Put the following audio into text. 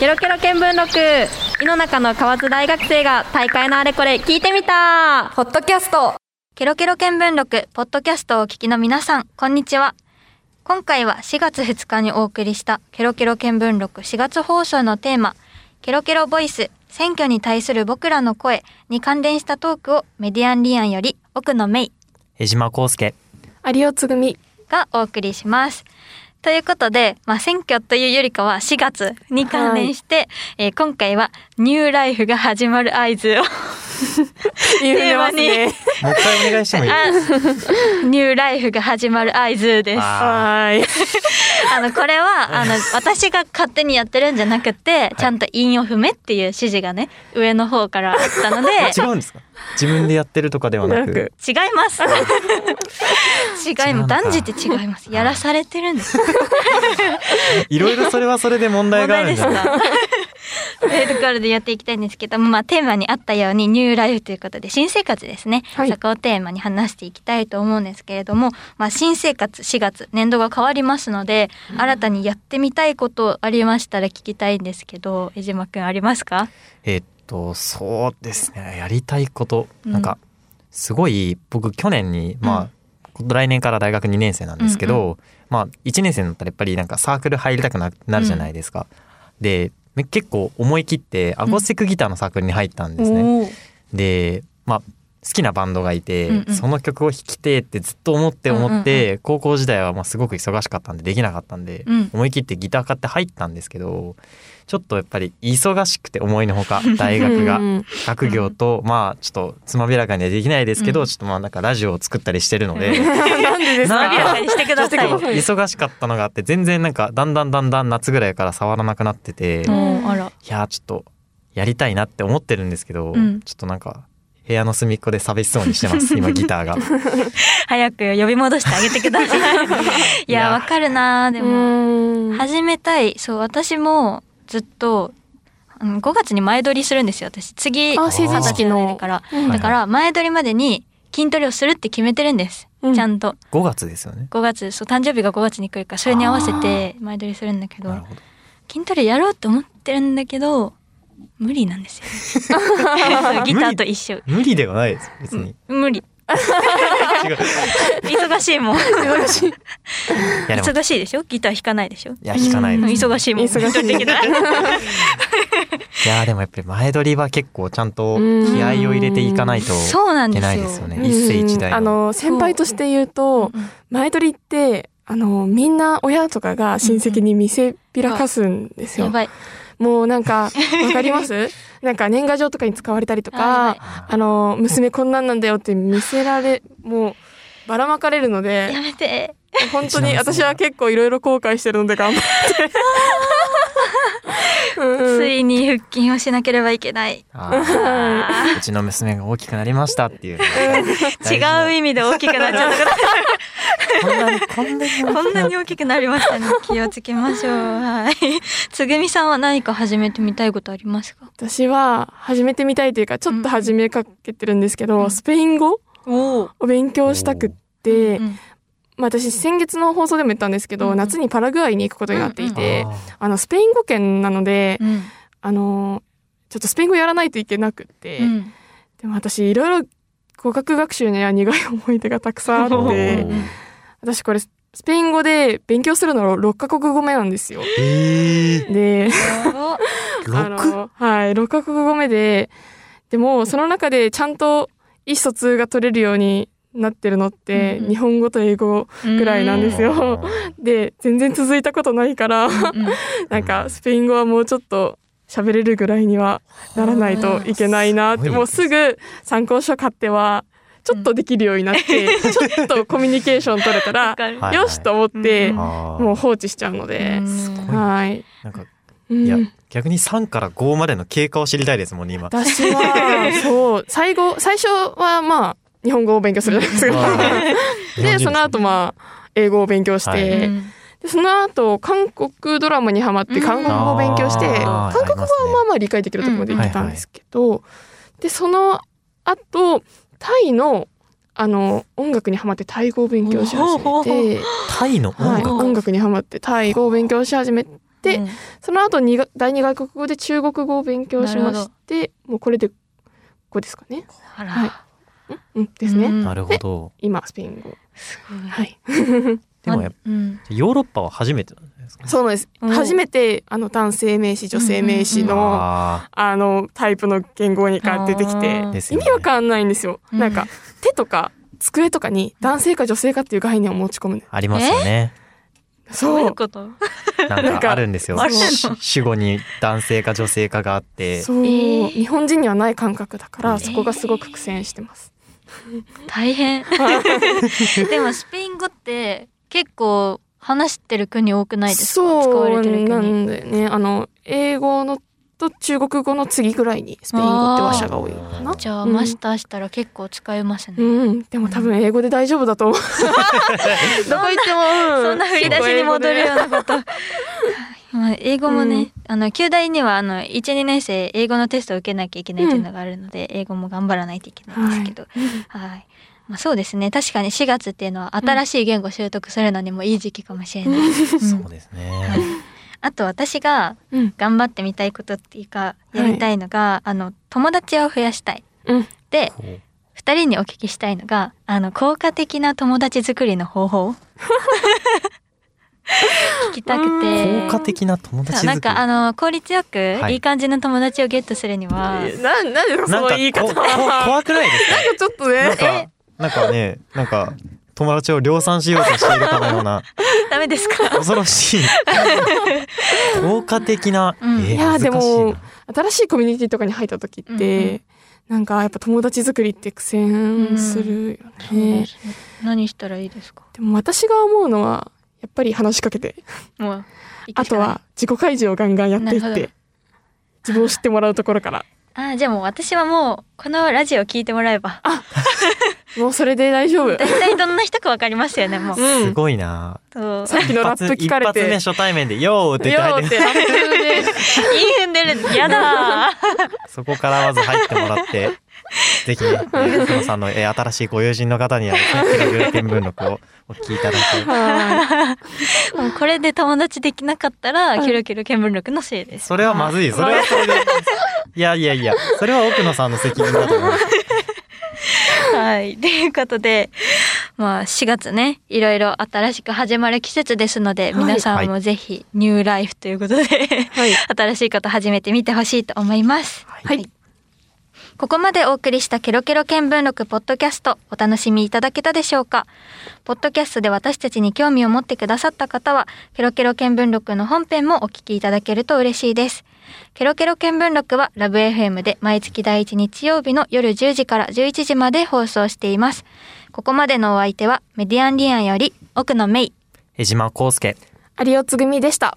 ケロケロ見聞録。井の中の河津大学生が大会のあれこれ聞いてみた。ポッドキャスト。ケロケロ見聞録ポッドキャストをお聞きの皆さんこんにちは。今回は4月2日にお送りしたケロケロ見聞録4月放送のテーマケロケロボイス選挙に対する僕らの声に関連したトークをメディアンリアンより奥野芽江島康介。有尾つぐみ。がお送りします。ということで、まあ、選挙というよりかは4月に関連して、えー今回はニューライフが始まる合図を 言うてますね。もう一回お願いしてもいい？あニューライフが始まる合図です。ああはい。の、これは、あの、私が勝手にやってるんじゃなくて、ちゃんと韻を踏めっていう指示がね、上の方からあったので、ー違うんですか？自分でやってるとかではなく？なく。違います。違います。断じて違います。やらされてるんです。いろいろそれはそれで問題があるんですか？というところでやっていきたいんですけども、まあ、テーマにあったようにニューライフということで新生活ですね、はい。そこをテーマに話していきたいと思うんですけれども、まあ、新生活4月年度が変わりますので、新たにやってみたいことありましたら聞きたいんですけど江島くんありますか？えっとそうですね。やりたいこと、うんなん。かすごい僕去年にまあ、来年から大学2年生なんですけど、うんまあ1年生になったらやっぱりなんかサークル入りたくななるじゃないですか。でめ結構思い切ってアコースティックギターのサークルに入ったんですね。おーでまあ好きなバンドがいて、うんうん。その曲を弾きてえってずっと思って思って、高校時代はまあすごく忙しかったんでできなかったんで、うん。思い切ってギター買って入ったんですけどちょっとやっぱり忙しくて思いのほか 大学がうん学業とまあちょっとつまびらかにはできないですけど、うん。ちょっとまあなんかラジオを作ったりしてるので。なんでですかしてくださ忙しかったのがあって全然なんかだんだんだんだん夏ぐらいから触らなくなってて、いやーちょっとやりたいなって思ってるんですけど、うん。ちょっとなんか部屋の隅っこで寂しそうにしてます。今ギターが。早く呼び戻してあげてください。い いや。やわかるなでうも始めたい。そう私もずっとうん5月に前撮りするんですよ私。次あ成人式の。るから。うん。だから前撮りまでに筋トレをするって決めてるんです、うん。ちゃんと。5月ですよね。5月。そう誕生日が5月に来るからそれに合わせて前撮りするんだけど。なるほど。筋トレやろうと思ってるんだけど無理なんですよ。ギターと一緒。無理ではないです別に。無理。忙しいもん。忙しい。いやでも。忙しいでしょ？ギター弾かないでしょ？いや弾かない。忙しいもん。忙しい。いやでもやっぱり前撮りは結構ちゃんと気合を入れていかないとそうなんいけですよ。ないですよね。一世一代うん。あの先輩として言うとうん。前撮りってあのみんな親とかが親戚に見せびらかすんですよ。やばいもうなんか わかります？なんか年賀状とかに使われたりとかあの娘こんなんなんだよって見せられもうばらまかれるのでやめて。本当に私は結構いろいろ後悔してるので頑張って。うんついに腹筋をしなければいけない。うちの娘が大きくなりましたっていう。違う意味で大きくなっちゃったから。こんなにこんなにこんなに大きくなりましたね。気をつけましょう。はい。つぐみさんは何か始めてみたいことありますか？私は始めてみたいというかちょっと始めかけてるんですけど、うん。スペイン語を勉強したくって、まあ、私先月の放送でも言ったんですけど、うん。うん夏にパラグアイに行くことになっていて、ああのスペイン語圏なので、うん。あのちょっとスペイン語やらないといけなくって、うん。でも私いろいろ語学学習には苦い思い出がたくさんあーって私これスペイン語で勉強するの6カ国語目なんですよ。えー、で あ六？のはい6カ国語目ででもその中でちゃんと意思疎通が取れるようになってるのって、うんうん。日本語と英語ぐらいなんですよ。で全然続いたことないから、うんうん なんかスペイン語はもうちょっと喋れるぐらいにはならないといけないなって。うんもうすぐ参考書買ってはちょっとできるようになって、ちょっとコミュニケーション取れたらよしと思って、もう放置しちゃうので。はい。なんかうん。いや逆に3から5までの経過を知りたいですもんね今。私はそう。最後最初はまあ日本語を勉強するじゃないですか。でその後まあ英語を勉強して、はい。うん。でその後韓国ドラマにハマって韓国語を勉強して、あー韓国語はまあまあ理解できるところまで行けたんですけど、でその後タイのあの音楽にハマってタイ語を勉強し始めて、タイの音はい、楽、音楽にハマってタイ語を勉強し始めで、うん。その後にが第二外国語で中国語を勉強しましてもうこれでここですかね。はいうんですね、なるほど今スペイン語すごい。はいでもやうん、ヨーロッパは初めてなんですかねそうなんです、うん初めてあの男性名詞女性名詞の、ああのタイプの言語にが出てきてね意味わかんないんですよ、うんなんか手とか机とかに男性か女性かっていう概念を持ち込むありますよねどういそううことなんかあるんですよ主語に男性か女性かがあってそう、えー日本人にはない感覚だから、そこがすごく苦戦してます大変。でもスペイン語って結構話してる国多くないですか？使わそうれてるな国。んだよねあの英語のと中国語の次ぐらいにスペイン語って話者が多いなじゃあ、うんマスターしたら結構使えますね。うん、でも多分英語で大丈夫だと思う。どこ行っても、うそんな振り出しに戻るようなこと。まあ英語もね、うん。あの、旧大には、あの、1、2年生、英語のテストを受けなきゃいけないっていうのがあるので、英語も頑張らないといけないんですけど。はい。まあそうですね。確かに4月っていうのは新しい言語習得するのにもいい時期かもしれない。うん。そうですね。はい。あと私がうん、頑張ってみたいことっていうか、やりたいのが、あの、友達を増やしたい。うん、で、こう。二人にお聞きしたいのが、あの、効果的な友達作りの方法 聞きたくて。効果的な友達作り。なんかあの効率よくはい。いい感じの友達をゲットするには、な、なんでそなんかの言い方。怖くないですか？ちょっとね。なんかなんかねなんか友達を量産しようとしているかのような。ダメですか？恐ろしい。効果的な、うん。えーいやでもな。新しいコミュニティとかに入った時って、うんうん。なんかやっぱ友達作りって苦戦するよね。何したらいいですか？でも私が思うのは、やっぱり話しかけて、もうあとは自己開示をガンガンやっていって、自分を知ってもらうところから。あじゃあもう私はもうこのラジオ聞いてもらえばもうそれで大丈夫。大体どんな人かわかりますよねもううん。すごいなそうさっきのラップ聞かれて。一発目初対面で「よー」って言ってラップで。いい踏んでるやだそこからまず入ってもらってぜひね 福野さんの、えー新しいご友人の方にはですね「グル見聞録」をお聞きいただいてはもうこれで友達できなかったらキョロキョロ見聞録のせいで。すそれはまずい。それはそれで。いやいやいや。それは奥野さんの責任だと思いますはい。ということで、まあ4月ね、いろいろ新しく始まる季節ですので、はい。皆さんもぜひニューライフということで、はい。新しいこと始めてみてほしいと思います。はい。ここまでお送りしたケロケロ見聞録ポッドキャストお楽しみいただけたでしょうか？ポッドキャストで私たちに興味を持ってくださった方は、ケロケロ見聞録の本編もお聞きいただけると嬉しいです。ケロケロ見聞録はラブ FM で毎月第1日曜日の夜10時から11時まで放送しています。ここまでのお相手はメディアンリアンより奥野メイ。江島康介有尾つぐみでした。